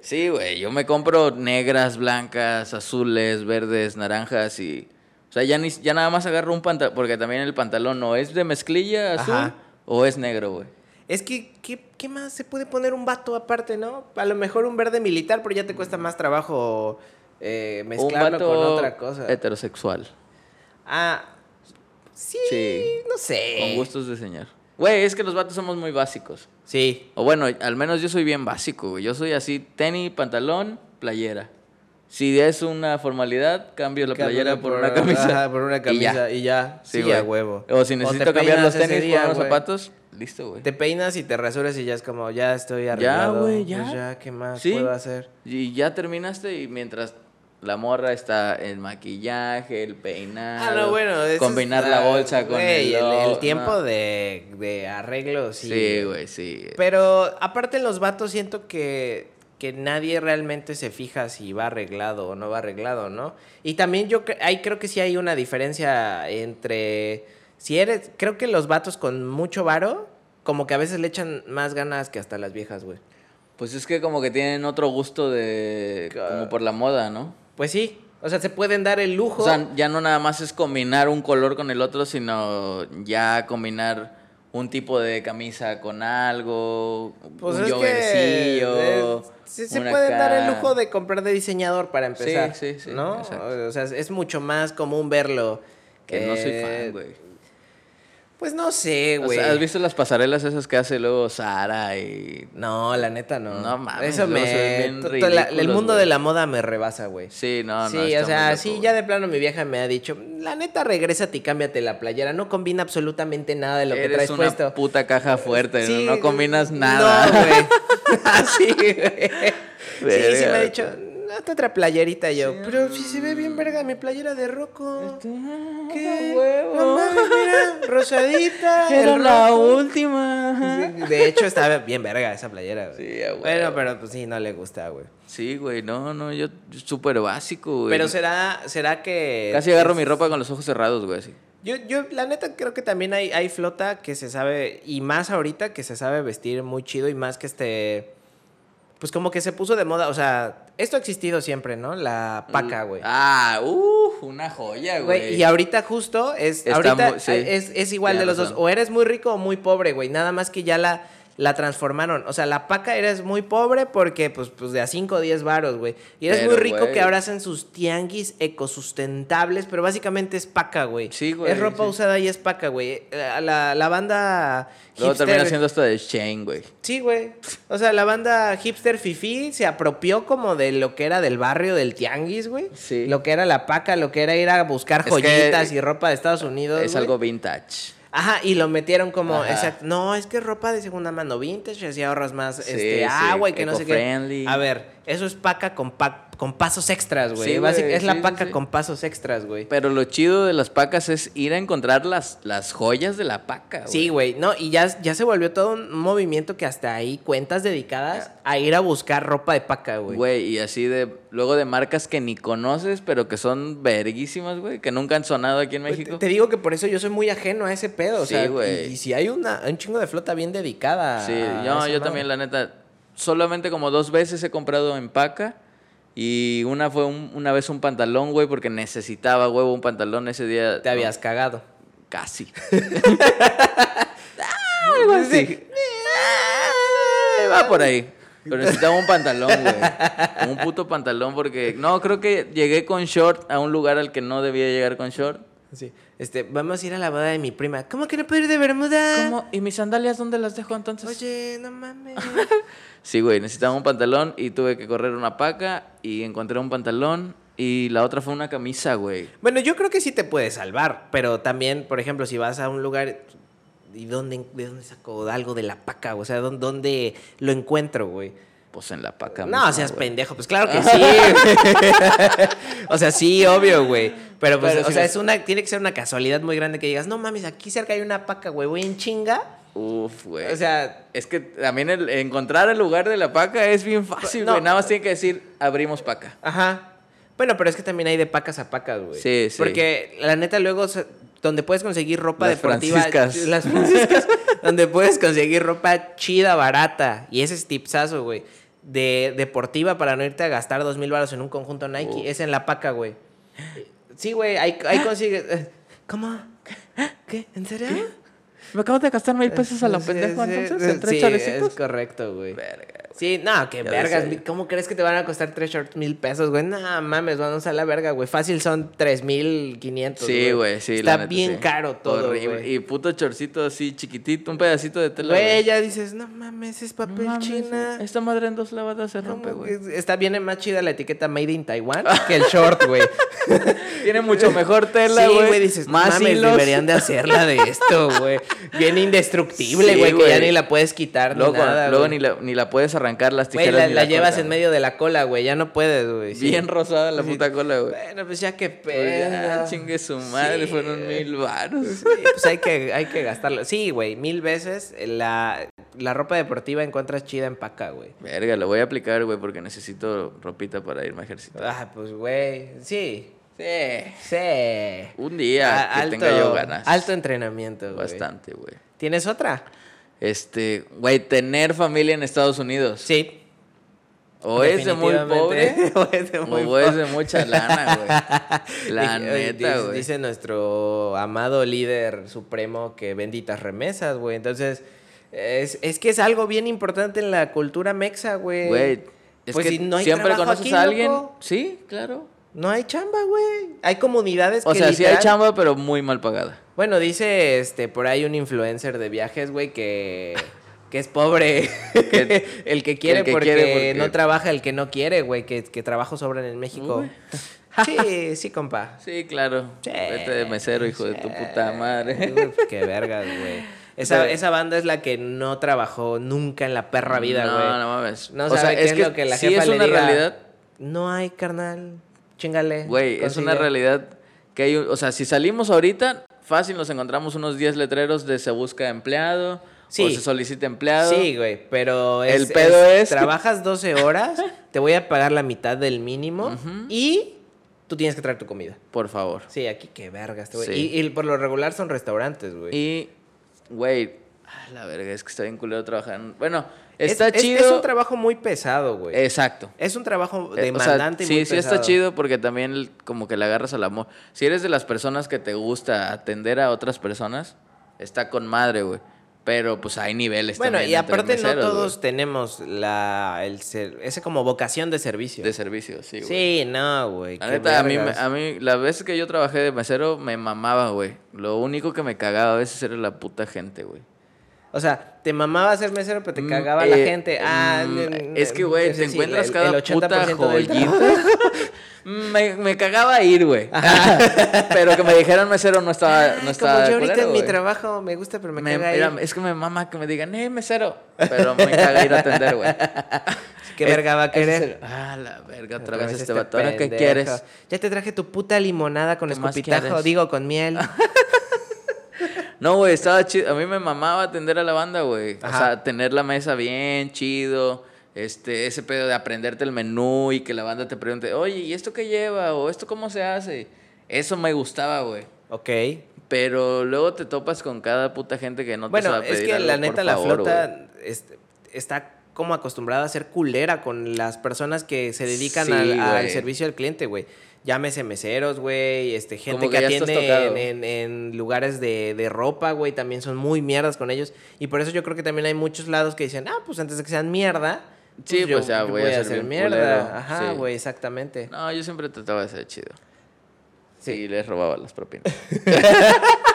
Sí, güey, yo me compro negras, blancas, azules, verdes, naranjas y... O sea, ya, ni, ya nada más agarro un pantalón, porque también el pantalón no es de mezclilla azul Ajá. o es negro, güey. Es que, ¿qué, ¿qué más se puede poner un vato aparte, no? A lo mejor un verde militar, pero ya te cuesta más trabajo eh, Un mezclarlo vato con otra cosa. heterosexual, Ah, sí, Sí. no sé. con gustos de señor. Güey, es que los vatos somos muy básicos. Sí. O bueno, al menos yo soy bien básico, güey. Yo soy así, tenis, pantalón, playera. Si es una formalidad, cambio la playera por, una camisa. Ajá, por una camisa y ya. Sí, güey. a huevo. O si necesito cambiar los tenis día, por unos zapatos, listo, güey. Te peinas y te rasuras y ya es como, ya estoy arreglado. güey, ya. Pues ya, ¿qué más Sí. puedo hacer? Y ya terminaste y mientras la morra está el maquillaje, el peinado, Ah, no, bueno. combinar es- la bolsa con el, el, el tiempo no. de, de arreglo, sí. Sí, güey, sí. Pero aparte los vatos siento que, que nadie realmente se fija si va arreglado o no va arreglado, ¿no? Y también yo ahí creo que sí hay una diferencia entre si eres creo que los vatos con mucho varo como que a veces le echan más ganas que hasta las viejas, güey. Pues es que como que tienen otro gusto de... como por la moda, ¿no? Pues sí, o sea, se pueden dar el lujo. O sea, ya no nada más es combinar un color con el otro, sino ya combinar un tipo de camisa con algo, pues un que eh, sí se pueden dar el lujo de comprar de diseñador para empezar, sí, sí, ¿no? exacto. O sea, es mucho más común verlo. Que no soy fan, güey. Pues no sé, O güey. sea, ¿Has visto las pasarelas esas que hace luego Sara y... No, la neta no. No mames, Eso me. bien la- el mundo de la moda me rebasa, güey. Sí, no, no. sí, o sea, sí, ya de plano mi vieja me ha dicho, la neta, regrésate y cámbiate la playera. No combina absolutamente nada de lo que traes una puesto. puta caja fuerte, Sí, no combinas nada. No, güey. [laughs] [laughs] Así, güey. Sí, sí me ha dicho, hazte otra playerita yo. Pero si se ve bien verga mi playera de roco. Este, ¿Qué? huevo. No mames, mira, rosadita. [laughs] Era la última. Sí, De hecho, estaba bien verga esa playera, güey. Sí. Bueno, pero pues sí, no le gusta, güey. Sí, güey, no, no, yo súper básico, güey. Pero será, será que. Casi agarro mi ropa con los ojos cerrados, güey, así. Yo, yo, la neta, creo que también hay, hay flota que se sabe, y más ahorita que se sabe vestir muy chido y más que este. Pues como que se puso de moda, o sea, esto ha existido siempre, ¿no? La paca, güey. Ah, uff, una joya, güey. Y ahorita justo es, Está ahorita muy- sí. es, es igual de los dos. O eres muy rico o muy pobre, güey. Nada más que ya la, la transformaron. O sea, la paca eres muy pobre porque, pues, pues de a 5 o 10 varos, güey. Y eres Pero, muy rico que ahora hacen sus tianguis ecosustentables, pero básicamente es paca, güey. Sí, güey, Es ropa sí. usada y es paca, güey. La, la, la banda Luego hipster... termina siendo hasta de Shane, güey. Sí, güey. O sea, la banda hipster fifi se apropió como de lo que era del barrio del tianguis, güey. Sí. Lo que era la paca, lo que era ir a buscar Es que joyitas y ropa de Estados Unidos. Es algo vintage. Ajá, y lo metieron como, Ajá. exacto, no, es que ropa de segunda mano vintage, así ahorras más Sí, este, sí, agua y que no sé qué. A ver, eso es paca con, pa- con pasos extras, güey. Sí, es la sí, paca sí. con pasos extras, güey. Pero lo chido de las pacas es ir a encontrar las, las joyas de la paca, güey. Sí, güey, no, y ya, ya se volvió todo un movimiento que hasta hay cuentas dedicadas a ir a buscar ropa de paca, güey. Güey, y así de. Luego de marcas que ni conoces, pero que son verguísimas, güey. Que nunca han sonado aquí en Pues, México. Te, te digo que por eso yo soy muy ajeno a ese pedo, o Sí, sea, güey. y, y si hay una, un chingo de flota bien dedicada. Sí, yo, yo madre. también, la neta. Solamente como dos veces he comprado en paca. Y una fue un- una vez un pantalón, güey, porque necesitaba, huevo, un pantalón ese día. Te habías cagado. Casi. [laughs] Algo así. Eh, Va por ahí. Pero necesitaba un pantalón, güey. Un puto pantalón porque... No, creo que llegué con short a un lugar al que no debía llegar con short. Sí. Este, vamos a ir a la boda de mi prima. ¿Cómo que no puedo ir de Bermuda? ¿Cómo? ¿Y mis sandalias dónde las dejo entonces? Oye, no mames. [laughs] Sí, güey, necesitaba un pantalón y tuve que correr una paca y encontré un pantalón y la otra fue una camisa, güey. bueno, yo creo que sí te puede salvar, pero también, por ejemplo, si vas a un lugar y dónde, de dónde saco algo de la paca, o sea, ¿dónde, dónde lo encuentro, güey? Pues en la paca. No, misma, seas güey. pendejo, pues claro que [laughs] sí. [laughs] o sea, sí, obvio, güey. Pero pues, Pero o si sea, es una, tiene que ser una casualidad muy grande que digas, no mames, aquí cerca hay una paca, güey, voy en chinga. Uf, güey. O sea, Es que también el, encontrar el lugar de la paca es bien fácil, No. güey. Nada más tiene que decir, abrimos paca. Ajá. Bueno, pero es que también hay de pacas a pacas, güey. Sí, sí. Porque la neta luego donde puedes conseguir ropa Las deportiva, franciscas. [laughs] las franciscas, donde puedes conseguir ropa chida, barata, y ese es tipsazo, güey, de deportiva para no irte a gastar dos mil baros en un conjunto Nike, es en la paca, güey. Sí, güey, ahí, ahí consigues. eh, ¿Cómo? ¿Qué? ¿En serio? Me acabo de gastar mil pesos a la sí, entonces, en tres sí, es correcto, güey. Verga. Sí, no, que Ya vergas. decía. ¿Cómo crees que te van a costar tres shorts mil pesos, güey? No mames, vamos a la verga, güey. Fácil son tres mil quinientos. Sí, güey, sí. Está la neta, bien sí. caro todo, Horrible. güey. Y puto chorcito así chiquitito, un pedacito de tela. Güey, ya dices, no mames, es No papel mames, china. Esta madre en dos lavadas se rompe, ¿Cómo güey. Está bien más chida la etiqueta Made in Taiwan [laughs] que el short, güey. Tiene mucho mejor tela, sí, güey. güey, dices, no más mames, hilos. deberían de hacerla de esto, güey. Bien [laughs] indestructible, Sí, güey, que ya güey. ni la puedes quitar Luego, ni nada, luego güey. ni, la, ni la puedes arrancar las Güey, tijeras. la, ni la llevas en medio de la cola, güey. Ya no puedes, güey. sí. Bien rosada la Sí. puta cola, güey. Bueno, pues ya que Pues pedo. chingue su madre, Sí. fueron mil varos. Sí, pues hay que, hay que gastarlo. Sí, güey, mil veces la, la ropa deportiva encuentras chida en paca, güey. Verga, lo voy a aplicar, güey, porque necesito ropita para irme a ejercitar. Ah, pues, güey, sí, Sí. sí. Un día que tenga yo ganas. Alto entrenamiento, güey. Bastante, güey. ¿Tienes otra? Este, güey, tener familia en Estados Unidos. Sí. O es de muy pobre, [laughs] o es de muy o es de mucha lana, güey. [laughs] La neta, dice- güey. Dice nuestro amado líder supremo que benditas remesas, güey. Entonces, es, es que es algo bien importante en la cultura mexa, güey. Güey, es Pues que si no hay siempre conoces aquí, a alguien. loco. Sí, claro. No hay chamba, güey. Hay comunidades O que sea, sí hay chamba, pero muy mal pagada. Bueno, dice este por ahí un influencer de viajes, güey, que, que es pobre. Que- [laughs] el que quiere, el que porque, quiere porque- no trabaja el que no quiere, güey, que, que trabajo sobran en México. Uy. [laughs] Sí, sí, compa. Sí, claro. Sí. Vete de mesero, hijo de tu puta madre. [laughs] Uy, Qué vergas, güey. Esa, esa banda es la que no trabajó nunca en la perra vida, güey. No, no mames. No o sabe sea, qué es lo que la sí jefa es le una diga. realidad. No hay, carnal. Chingale. Güey, es una realidad que hay, o sea, si salimos ahorita, fácil nos encontramos unos 10 letreros de se busca empleado o Sí. se solicita empleado. Sí, güey, pero es, El pedo es que- Trabajas 12 horas, [laughs] te voy a pagar la mitad del mínimo y tú tienes que traer tu comida. Por favor. Sí, aquí qué vergas. te voy- Sí. Y, y por lo regular son restaurantes, güey. Y, güey, la verga, es que está bien culero trabajar. en- Bueno, Es- está es, chido. Es un trabajo muy pesado, güey. Exacto. Es un trabajo Eh, o sea, demandante y sí, muy sí está pesado. chido porque también como que le agarras al amor. Si eres de las personas que te gusta atender a otras personas, está con madre, güey. Pero pues hay niveles Bueno, también y aparte no todos tenemos la el ser- ese como vocación de servicio. De servicio, sí, güey. sí, no, güey. Neta, a mí, a mí, las veces que yo trabajé de mesero, me mamaba, güey. Lo único que me cagaba a veces era la puta gente, güey. O sea, te mamaba ser mesero, pero te Mm, cagaba la eh, gente. Ah, mm, es que, güey, te encuentras el- cada el 80% puta joyita. [laughs] me, me cagaba ir, güey. [laughs] pero que me dijeran mesero no estaba, no como estaba yo ahorita culero, en mi trabajo me gusta, pero me, Me- caga era- ir. es que me mama que me digan, eh, mesero. Pero me caga ir a atender, güey. [laughs] ¿Qué verga va a querer? ah, la verga, otra, Otra vez vez este vato. ¿Ahora qué quieres? Ya te traje tu puta limonada con ¿Qué más escupitajo, digo, con miel. No, güey, estaba chido. A mí me mamaba atender a la banda, güey. O sea, tener la mesa bien, chido. Este, ese pedo de aprenderte el menú y que la banda te pregunte, oye, ¿y esto qué lleva? ¿O esto cómo se hace? Eso me gustaba, güey. ok. Pero luego te topas con cada puta gente que no te Bueno, sabe es pedir que algo, la neta la favor, flota es- está como acostumbrada a ser culera con las personas que se dedican Sí, al, al servicio al cliente, güey. Llámese meseros, güey, este, gente que, atiende en, en- en lugares de, de ropa, güey, también son muy mierdas con ellos. Y por eso yo creo que también hay muchos lados que dicen, ah, pues antes de que sean mierda, Sí, yo pues ya voy a ser bien mierda. culero, Ajá, sí. güey, exactamente. No, yo siempre trataba de ser chido. Sí. Sí, les robaba las propinas. [laughs]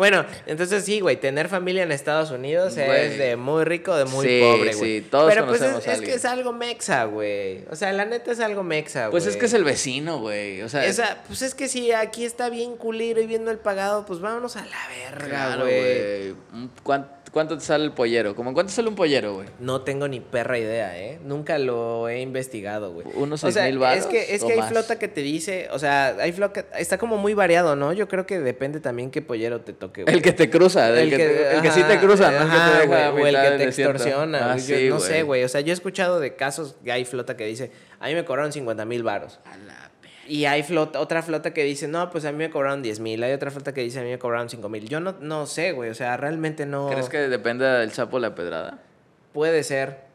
Bueno, entonces sí, güey, tener familia en Estados Unidos Güey. es de muy rico, de muy Sí, pobre, güey. sí, todos Pero pues es, a es que es algo mexa, güey. O sea, la neta es algo mexa, güey. Pues es que es el vecino, güey. O sea, Esa, pues es que si aquí está bien culero y viendo el pagado, pues vámonos a la verga, claro, güey. güey. Un- ¿Cuán- ¿Cuánto te sale el pollero? ¿Cómo cuánto sale un pollero, güey? No tengo ni perra idea, ¿eh? Nunca lo he investigado, güey. Unos o sea, 6,000 varos Es que, es que hay más. flota que te dice, o sea, hay flota, está como muy variado, ¿no? Yo creo que depende también qué pollero te toque, güey. El que te cruza, el, que, te- el que sí te ajá, cruza, ¿no? El que ajá, te deja a güey, o el que te extorsiona. Ah, güey. Yo sí, no sé, güey. O sea, yo he escuchado de casos que hay flota que dice, a mí me cobraron 50 mil varos. A la. Y hay flota, otra flota que dice, no, pues a mí me cobraron 10 mil. Hay otra flota que dice, a mí me cobraron 5 mil. Yo no, no sé, güey. O sea, realmente no. ¿Crees que depende del sapo la pedrada? Puede ser.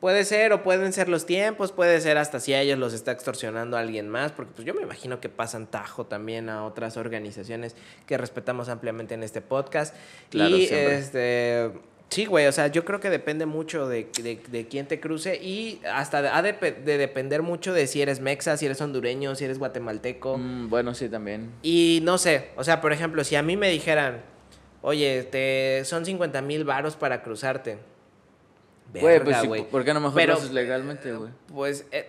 Puede ser, o pueden ser los tiempos, puede ser hasta si a ellos los está extorsionando alguien más, porque pues yo me imagino que pasan tajo también a otras organizaciones que respetamos ampliamente en este podcast. Claro, y siempre. este sí, güey, o sea, yo creo que depende mucho de, de, de quién te cruce y hasta ha de, de depender mucho de si eres mexa, si eres hondureño, si eres guatemalteco. Mm, bueno, sí, también. Y no sé, o sea, por ejemplo, si a mí me dijeran, oye, te, son 50 mil varos para cruzarte. Güey, pues sí. ¿por qué no mejor Pero- lo haces legalmente, güey? Pues eh,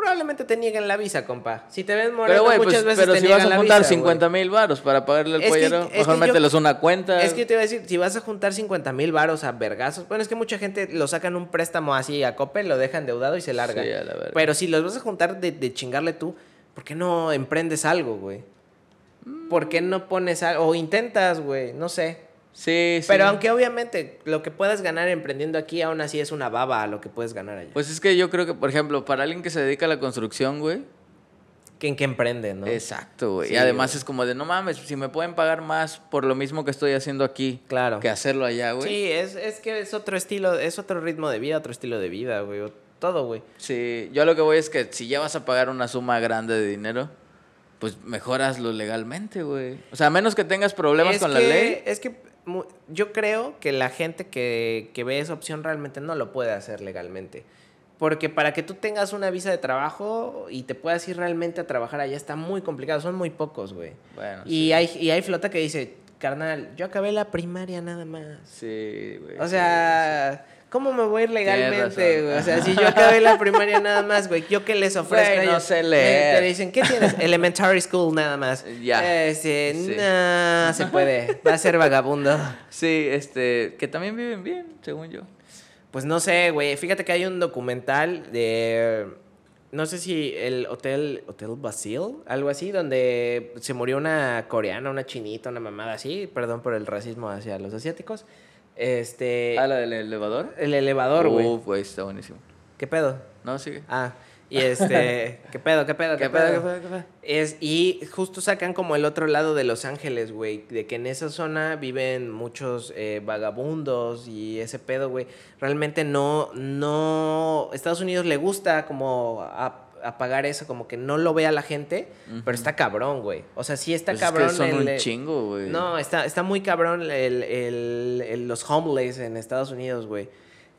probablemente te nieguen la visa, compa. Si te ven moreno Pero, güey, muchas pues, veces pero te si vas niegan a la juntar visa, 50 güey. mil varos para pagarle al es mejor que yo- mételos una cuenta. Es que te iba a decir, si vas a juntar 50 mil varos a vergazos, bueno, es que mucha gente lo sacan un préstamo así a Coppel, lo dejan deudado y se larga. Sí, a la. Pero si los vas a juntar de, de chingarle tú, ¿por qué no emprendes algo, güey? ¿Por qué no pones algo? O intentas, güey, no sé. Sí, sí. Pero aunque obviamente lo que puedas ganar emprendiendo aquí, aún así es una baba a lo que puedes ganar allá. Pues es que yo creo que, por ejemplo, para alguien que se dedica a la construcción, güey. ¿Quién que emprende, no? Exacto, güey. Sí, y además güey. es como de, no mames, si me pueden pagar más por lo mismo que estoy haciendo aquí Claro. que hacerlo allá, güey. Sí, es, es que es otro estilo, es otro ritmo de vida, otro estilo de vida, güey. Todo, güey. Sí, yo lo que voy es que si ya vas a pagar una suma grande de dinero, pues mejoraslo legalmente, güey. O sea, a menos que tengas problemas Es con la que- ley. Es que yo creo que la gente que, que ve esa opción realmente no lo puede hacer legalmente. Porque para que tú tengas una visa de trabajo y te puedas ir realmente a trabajar allá está muy complicado. Son muy pocos, güey. Bueno, Y, sí. hay, y hay flota que dice, carnal, yo acabé la primaria nada más. Sí, güey. O sí, sea, ¿cómo me voy a ir legalmente, güey? O sea, si yo acabé la primaria nada más, güey, ¿yo qué les ofrezco? Güey, no ellos? sé leer. Te dicen, ¿qué tienes? Elementary school nada más. [laughs] Ya. Este, Sí. no se puede. Va a ser vagabundo. Sí, este, que también viven bien, según yo. Pues no sé, güey. Fíjate que hay un documental de. No sé si el Hotel, Hotel Basil, algo así, donde se murió una coreana, una chinita, una mamada así. Perdón por el racismo hacia los asiáticos. Este. Ah, la del elevador. El elevador, güey. Uf, güey, está buenísimo. ¿Qué pedo? No, sigue. Ah, y este. [laughs] ¿Qué pedo, qué pedo, qué, ¿Qué pedo? pedo, qué pedo, qué pedo? Es, y justo sacan como el otro lado de Los Ángeles, güey. De que en esa zona viven muchos eh, vagabundos y ese pedo, güey. Realmente no, no. Estados Unidos le gusta como a- a pagar eso, como que no lo vea la gente, pero está cabrón, güey. O sea, sí está Pues es que cabrón. son el- un chingo, güey. No, está, está muy cabrón el, el- el- los homeless en Estados Unidos, güey.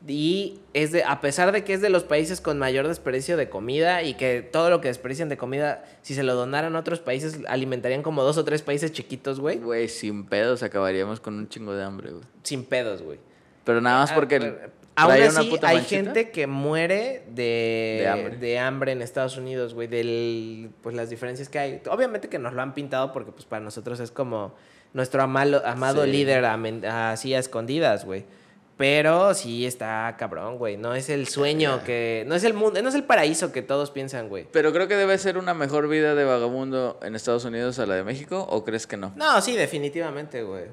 Y es de, a pesar de que es de los países con mayor desperdicio de comida y que todo lo que desperdician de comida, si se lo donaran a otros países, alimentarían como dos o tres países chiquitos, güey. Güey, sin pedos acabaríamos con un chingo de hambre, güey. Sin pedos, güey. Pero nada más Ah, porque pero- Aún así, hay manchita. gente que muere de, De hambre. de hambre en Estados Unidos, güey, del pues las diferencias que hay. Obviamente que nos lo han pintado porque pues para nosotros es como nuestro amalo- amado Sí. líder así a escondidas, güey. Pero sí está cabrón, güey. No es el sueño que no es el mundo, no es el paraíso que todos piensan, güey. Pero creo que debe ser una mejor vida de vagabundo en Estados Unidos a la de México, ¿o crees que no? No, sí, definitivamente, güey.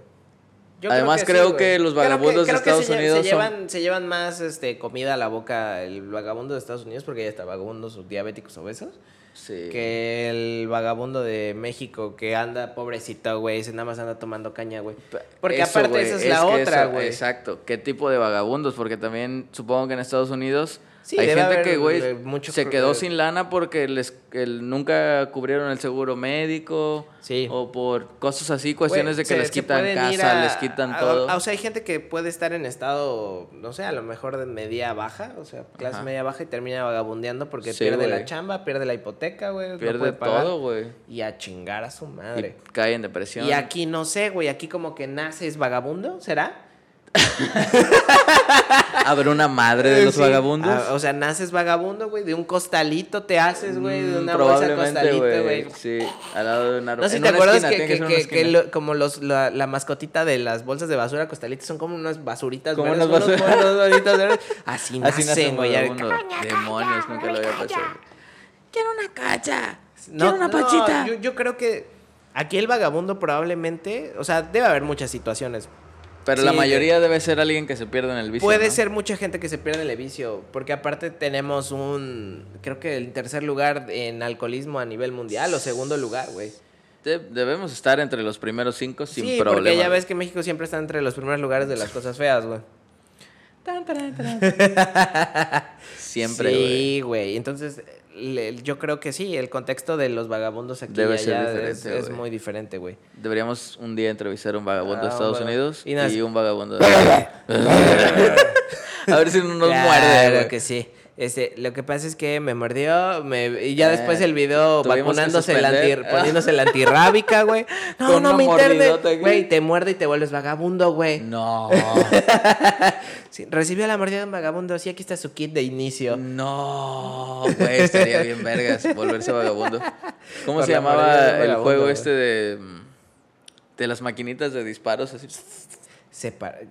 Yo Además, creo que los vagabundos de Estados se Unidos se son- llevan, se llevan más este, comida a la boca el vagabundo de Estados Unidos porque ya está vagabundos diabéticos obesos Sí. que el vagabundo de México que anda pobrecito, güey, se nada más anda tomando caña, güey. Porque Eso, aparte esa es, la que otra, güey. Exacto. ¿Qué tipo de vagabundos? Porque también supongo que en Estados Unidos Sí, hay gente que, güey, se quedó sin lana porque les el- nunca cubrieron el seguro médico. Sí. O por cosas así, cuestiones de que se- les quitan casa, a- les quitan a- todo. a- o sea, hay gente que puede estar en estado, no sé, a lo mejor de media baja, o sea, clase Ajá. media baja y termina vagabundeando porque Sí, pierde la chamba, pierde la hipoteca, güey, no Pierde puede pagar. todo, güey. Y a chingar a su madre. Y cae en depresión. Y aquí no sé, güey, aquí como que naces vagabundo, ¿será? [laughs] Habrá una madre de los Sí. vagabundos. Ah, o sea, naces vagabundo, güey, de un costalito te haces, güey, de una bolsa costalito, güey. Sí, al lado de una No sé si te acuerdas esquina, que, que- lo- como los, la, la mascotita de las bolsas de basura costalitas son como unas basuritas Como unas verdes. [laughs] Así Así nace nacen, güey. Demonios, nunca lo había pensado. Quiero una cacha. Quiero una no, pachita. yo, yo creo que aquí el vagabundo probablemente, o sea, debe haber muchas situaciones. Pero la mayoría debe ser alguien que se pierde en el vicio. Puede ¿no? ser mucha gente que se pierde en el vicio, porque aparte tenemos un, creo que el tercer lugar en alcoholismo a nivel mundial o segundo lugar, güey. De- debemos estar entre los primeros cinco sin sí, problema. porque ya ves que México siempre está entre los primeros lugares de las cosas feas, güey. [laughs] Siempre. Sí, güey. Entonces, le- yo creo que sí, el contexto de los vagabundos aquí Debe ser diferente, es, muy diferente, güey. Deberíamos un día entrevistar a un vagabundo de Ah, Estados bueno. Unidos Y un vagabundo de... [laughs] [laughs] a ver si no nos muerde, güey. que sí. Este, lo que pasa es que me mordió, me, y ya Eh, después el video vacunándose, anti, poniéndose la [laughs] antirrábica, güey. No, Con no me interne. Güey, te muerde y te vuelves vagabundo, güey. No, [laughs] Sí, recibió la mordida de un vagabundo, sí, aquí está su kit de inicio. no, güey, estaría bien vergas volverse vagabundo. ¿Cómo Por se llamaba el juego este de... mm, De las maquinitas de disparos, así...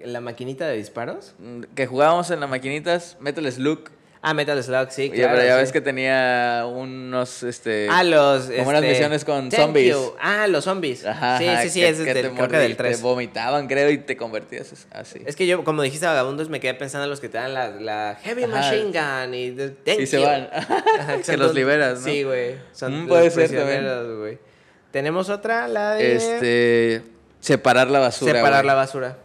¿La maquinita de disparos? mm, Que jugábamos en las maquinitas, Metal Slug. Ah, Metal Slug, sí, Oye, claro. pero ya sí. ves que tenía unos, este... Ah, los. como unas este, misiones con zombies. you. Ah, los zombies. Ajá, sí, sí, sí, que- ese que es del, te creo que del 3. Te vomitaban, creo, y te convertías así. Es que yo, como dijiste vagabundos, me quedé pensando en los que te dan la, la Heavy Ajá. Machine Gun y the, thank y se van. Ajá, [laughs] que son los liberas, ¿no? Sí, güey. Son Mm, los puede ser también. Tenemos otra, la de. Este... Separar la basura, Separar la basura.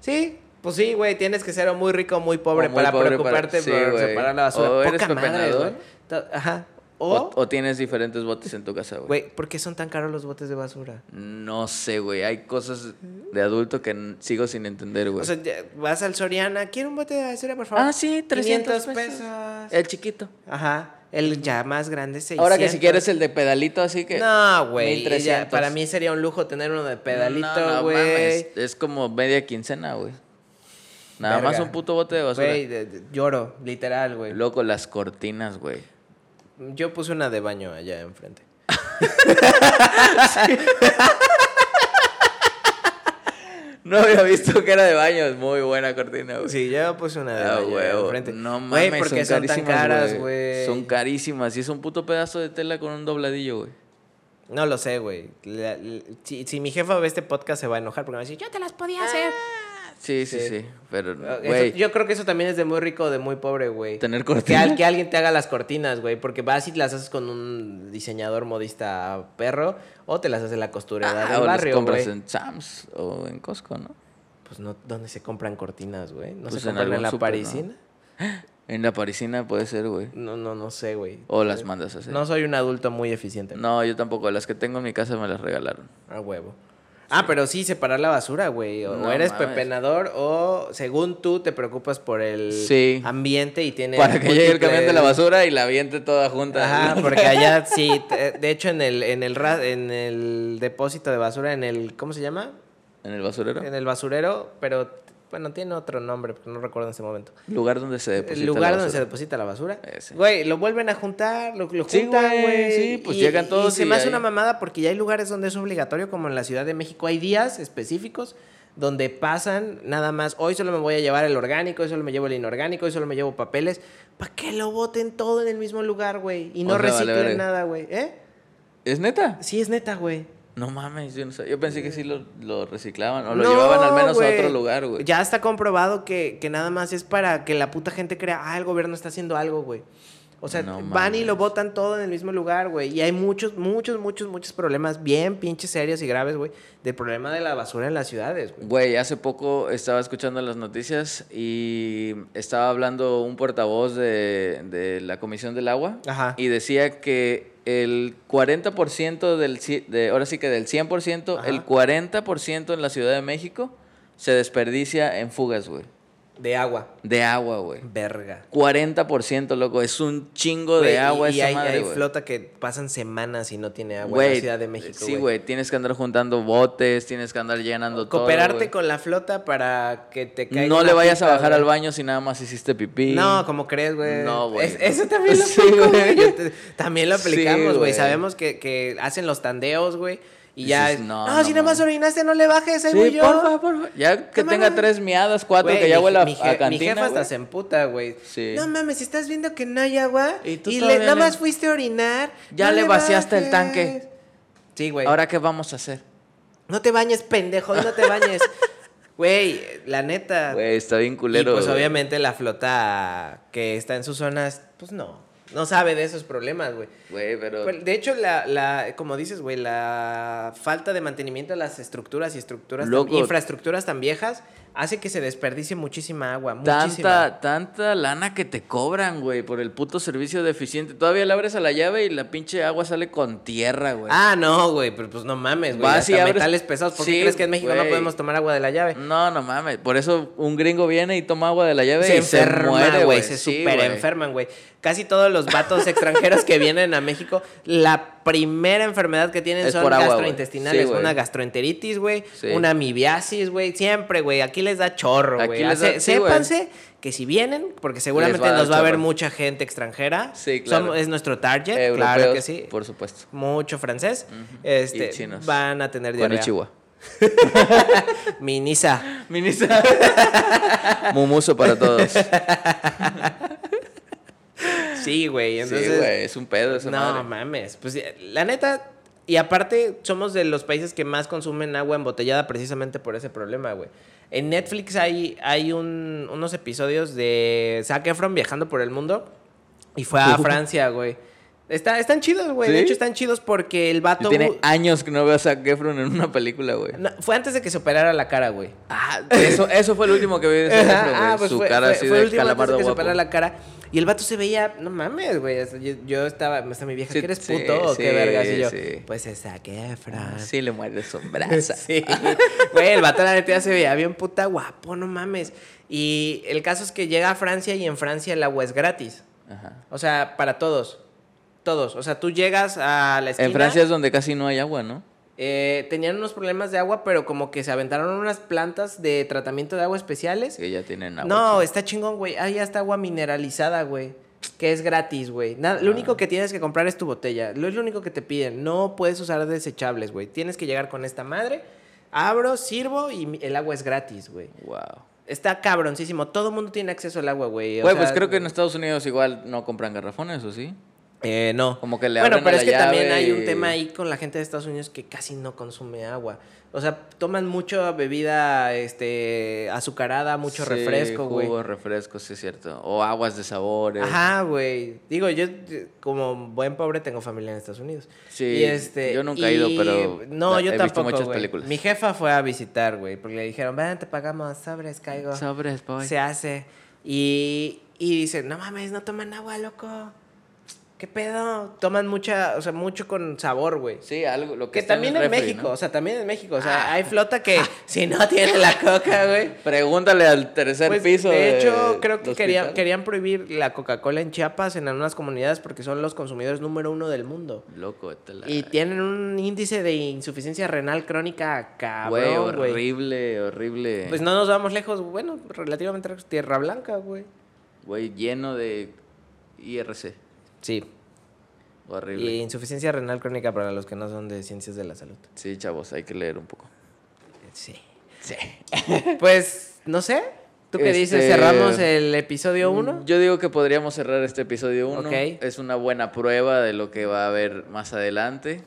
Sí, pues sí, güey. Tienes que ser muy rico o muy pobre O muy para pobre para- preocuparte sí, por güey. separar la basura. O eres madre, güey. Ajá. O, O, o tienes diferentes botes en tu casa, güey. güey, ¿por qué son tan caros los botes de basura? No sé, güey. Hay cosas de adulto que sigo sin entender, güey. O sea, vas al Soriana, quiero un bote de basura, por favor. ah, sí, 300 500 pesos. pesos. El chiquito. Ajá. El ya más grande, 600. Ahora que si quieres el de pedalito, así que... No, güey. 1300. ya, Para mí sería un lujo tener uno de No, pedalito, no güey. mames, Es como media quincena, güey. Nada más un puto bote de basura. Güey, de- de- lloro, literal, güey. Loco, las cortinas, güey. Yo puse una de baño allá enfrente. [laughs] No había visto que era de baño. Es muy buena cortina, güey. Sí, yo puse una de Ah, baño allá huevo. enfrente. No Güey, mames, porque son, tan carísimas, caras, güey. Son carísimas. Y es un puto pedazo de tela con un dobladillo, güey. No lo sé, güey. La- la- Si, si mi jefa ve este podcast se va a enojar porque me va a decir, yo te las podía hacer. Sí, sí, Sí. sí. Pero, güey, yo creo que eso también es de muy rico o de muy pobre, güey. tener Que, cortina. al- que alguien te haga las cortinas, güey. Porque vas y las haces con un diseñador modista perro o te las hace la costurera Ah, del o las barrio, compras güey. en Sam's o en Costco, ¿no? Pues no, ¿dónde se compran cortinas, güey? ¿No Pues se compran en, la parisina? [gasps] En la parisina puede ser, güey. No, no, no sé, güey. O las mandas a hacer. No soy un adulto muy eficiente. No, yo tampoco. Las que tengo en mi casa me las regalaron. A huevo. Ah, pero sí, separar la basura, güey. O, No eres mames. pepenador o según tú te preocupas por el Sí. ambiente y tienes... Para que llegue el camión de la basura y la aviente toda junta. Ajá, porque allá [laughs] sí, de hecho en el en el en el depósito de basura en el ¿cómo se llama? ¿En el basurero? En el basurero, pero bueno, tiene otro nombre, pero no recuerdo en ese momento. Lugar donde se deposita El lugar la donde se basura. deposita la basura. Ese. Güey, lo vuelven a juntar, lo, lo juntan, güey, güey. sí, pues y- llegan todos Y se y me hace una mamada porque ya hay lugares donde es obligatorio, como en la Ciudad de México. Hay días específicos donde pasan nada más. Hoy solo me voy a llevar el orgánico, hoy solo me llevo el inorgánico, hoy solo me llevo papeles. ¿Para que lo boten todo en el mismo lugar, güey? Y no O sea, vale reciclen nada, güey. ¿Eh? ¿Es neta? Sí, es neta, güey. No mames, yo no sé. Yo pensé que sí lo, lo reciclaban o lo llevaban al menos a otro lugar, güey. Ya está comprobado que, que nada más es para que la puta gente crea, ah, el gobierno está haciendo algo, güey. O sea, No van y lo botan todo en el mismo lugar, güey. Y hay muchos, muchos, muchos, muchos problemas bien pinches serios y graves, güey, del problema de la basura en las ciudades, güey. Güey, hace poco estaba escuchando las noticias y estaba hablando un portavoz de, de la Comisión del Agua Ajá. y decía que el 40% del, de, ahora sí que del 100%, Ajá. el 40% en la Ciudad de México se desperdicia en fugas, güey. De agua. De agua, güey. Verga. 40%, loco. Es un chingo de agua y, y esa hay, madre, hay güey. flota que pasan semanas y no tiene agua en la Ciudad de México, Sí, güey. Tienes que andar juntando botes, tienes que andar llenando todo. Cooperarte con la flota para que te caiga No le vayas a bajar al baño si nada más hiciste pipí. No, como crees, güey. No, güey. Es- eso [laughs] también lo Sí, te- También lo aplicamos, güey. güey. Sabemos que, que hacen los tandeos, güey. Y ya Dices, es, no, no, no si nada más mames". orinaste, no le bajes, ahí Sí, voy yo. porfa, porfa. Ya que tenga tres miadas, cuatro, que ya huela a cantina, Mi jefa hasta se emputa, güey. Sí. No mames, si estás viendo que no hay agua Y y, tú le, todavía nada más fuiste a orinar. Ya le vaciaste el tanque. Sí, güey. Ahora, ¿qué vamos a hacer? No te bañes, pendejo, no te bañes. [laughs] Güey, la neta. Güey, está bien culero. y pues obviamente la flota que está en sus zonas, pues no. No sabe de esos problemas, güey. Güey, pero... Pues, De hecho, la, la, como dices, güey, la falta de mantenimiento de las estructuras y estructuras, tan- Loco. infraestructuras tan viejas, hace que se desperdicie muchísima agua. Muchísima. Tanta, tanta lana que te cobran, güey, por el puto servicio deficiente. Todavía le abres a la llave y la pinche agua sale con tierra, güey. Ah, no, güey, pero pues no mames, güey. Hasta abres- metales pesados. ¿Por qué Sí, crees que en México no podemos tomar agua de la llave? No, no mames. Por eso un gringo viene y toma agua de la llave se y se enferma, muere, güey. Se Sí, super güey. enferman, güey. Casi todos los vatos [laughs] extranjeros que vienen a México, la primera enfermedad que tienen Es son agua, gastrointestinales. Sí, una gastroenteritis, güey. Sí. Una amibiasis, güey. Siempre, güey. Aquí les da chorro, güey. sí, sépanse que si vienen, porque seguramente va nos va a ver mucha gente extranjera. Sí, claro. Somos- es nuestro target, Europeos, claro que sí. Por supuesto. Mucho francés. Ujú. Este, Y chinos. Van a tener diarrea. Konnichiwa. [laughs] Minisa. Minisa. [laughs] Mumuso para todos. Sí, güey. Entonces, sí, güey, es un pedo esa no madre. mames. Pues la neta. Y aparte, somos de los países que más consumen agua embotellada precisamente por ese problema, güey. En Netflix hay, hay un- unos episodios de Zac Efron viajando por el mundo y fue a. [laughs] Francia, güey. Está, están chidos, güey. De hecho, están chidos porque el vato. Tiene años que no veo a Zac Efron en una película, güey. No, fue antes de que se operara la cara, güey. Ah, eso, eso fue el último que vi de Zac Efron, ah, pues Su fue, cara fue- así fue el de último antes de que se operara la cara. Y el vato se veía, no mames, güey. Yo, yo estaba, hasta mi vieja, Sí, ¿que eres sí, puto o qué vergas? Y yo, pues es Zac Efron. Sí, le muerde su. [laughs] Sí. Güey, el vato la neta se veía bien puta guapo, no mames. Y el caso es que llega a Francia y en Francia el agua es gratis. Ajá. O sea, para todos. Todos. O sea, tú llegas a la esquina. En Francia es donde casi no hay agua, ¿no? eh, tenían unos problemas de agua, pero como que se aventaron unas plantas de tratamiento de agua especiales. Que ya tienen agua. No, está chingón, güey. Ahí ya está agua mineralizada, güey. Que es gratis, güey. Nada- Lo Ah. único que tienes que comprar es tu botella. Lo es lo único que te piden. No puedes usar desechables, güey. Tienes que llegar con esta madre. Abro, sirvo y el agua es gratis, güey. Wow. Está cabroncísimo. Todo el mundo tiene acceso al agua, güey. Güey, pues creo que en Estados Unidos igual no compran garrafones, ¿o sí? Eh, no. Como que le Bueno, pero es que también hay un tema ahí con la gente de Estados Unidos que casi no consume agua. O sea, toman mucho bebida este, azucarada, mucho Sí, refresco, güey. Jugos, refrescos, sí es cierto. O aguas de sabores. Ajá, güey. Digo, yo como buen pobre tengo familia en Estados Unidos. Sí, Y, este, yo nunca he ido, pero No, yo visto tampoco, muchas güey. películas. Mi jefa fue a visitar, güey, porque le dijeron, ven, te pagamos, sobres, caigo. Sobres, boy. Se hace. Y y dicen, no mames, no toman agua, loco. ¿Qué pedo? Toman mucha, o sea, mucho con sabor, güey. Sí, algo, lo que, Que está también el en, refri, México, ¿no? o sea, también en México. O sea, Ah. hay flota que [laughs] si no tiene la coca, güey. Pregúntale al tercer Pues, piso. de hecho, creo que querían, querían prohibir la Coca-Cola en Chiapas en algunas comunidades porque son los consumidores número uno del mundo. Loco, vete la- Y tienen un índice de insuficiencia renal crónica cabrón, güey. horrible, horrible. Pues no nos vamos lejos, bueno, relativamente Tierra Blanca, güey. Güey, lleno de IRC. Sí. Horrible. Y insuficiencia renal crónica para los que no son de ciencias de la salud. Sí, chavos, hay que leer un poco. Sí. Sí. [laughs] Pues, no sé. ¿Tú qué dices? Este, ¿Cerramos el episodio 1? Yo digo que podríamos cerrar este episodio 1. Ok. Es una buena prueba de lo que va a haber más adelante.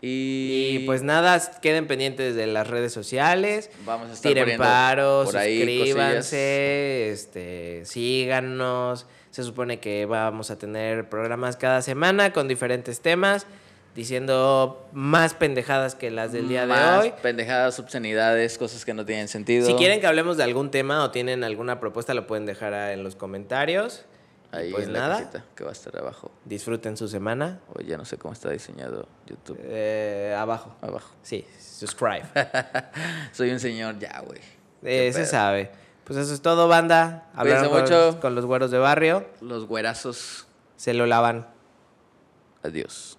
Y, Y pues nada, queden pendientes de las redes sociales. vamos a estar Tiren poniendo paro, por ahí suscríbanse, este, síganos. Se supone que vamos a tener programas cada semana con diferentes temas, diciendo más pendejadas que las del día más de hoy. pendejadas, obscenidades, cosas que no tienen sentido. Si quieren que hablemos de algún tema o tienen alguna propuesta, lo pueden dejar en los comentarios. Ahí pues en nada. la cajita que va a estar abajo. Disfruten su semana. O ya no sé cómo está diseñado YouTube. Eh, abajo. Abajo. Sí, subscribe. [laughs] Soy un señor ya, güey. Eh, se sabe. Pues eso es todo, banda. Hablaron con, mucho. con los güeros de barrio. Los güerazos. Se lo lavan. Adiós.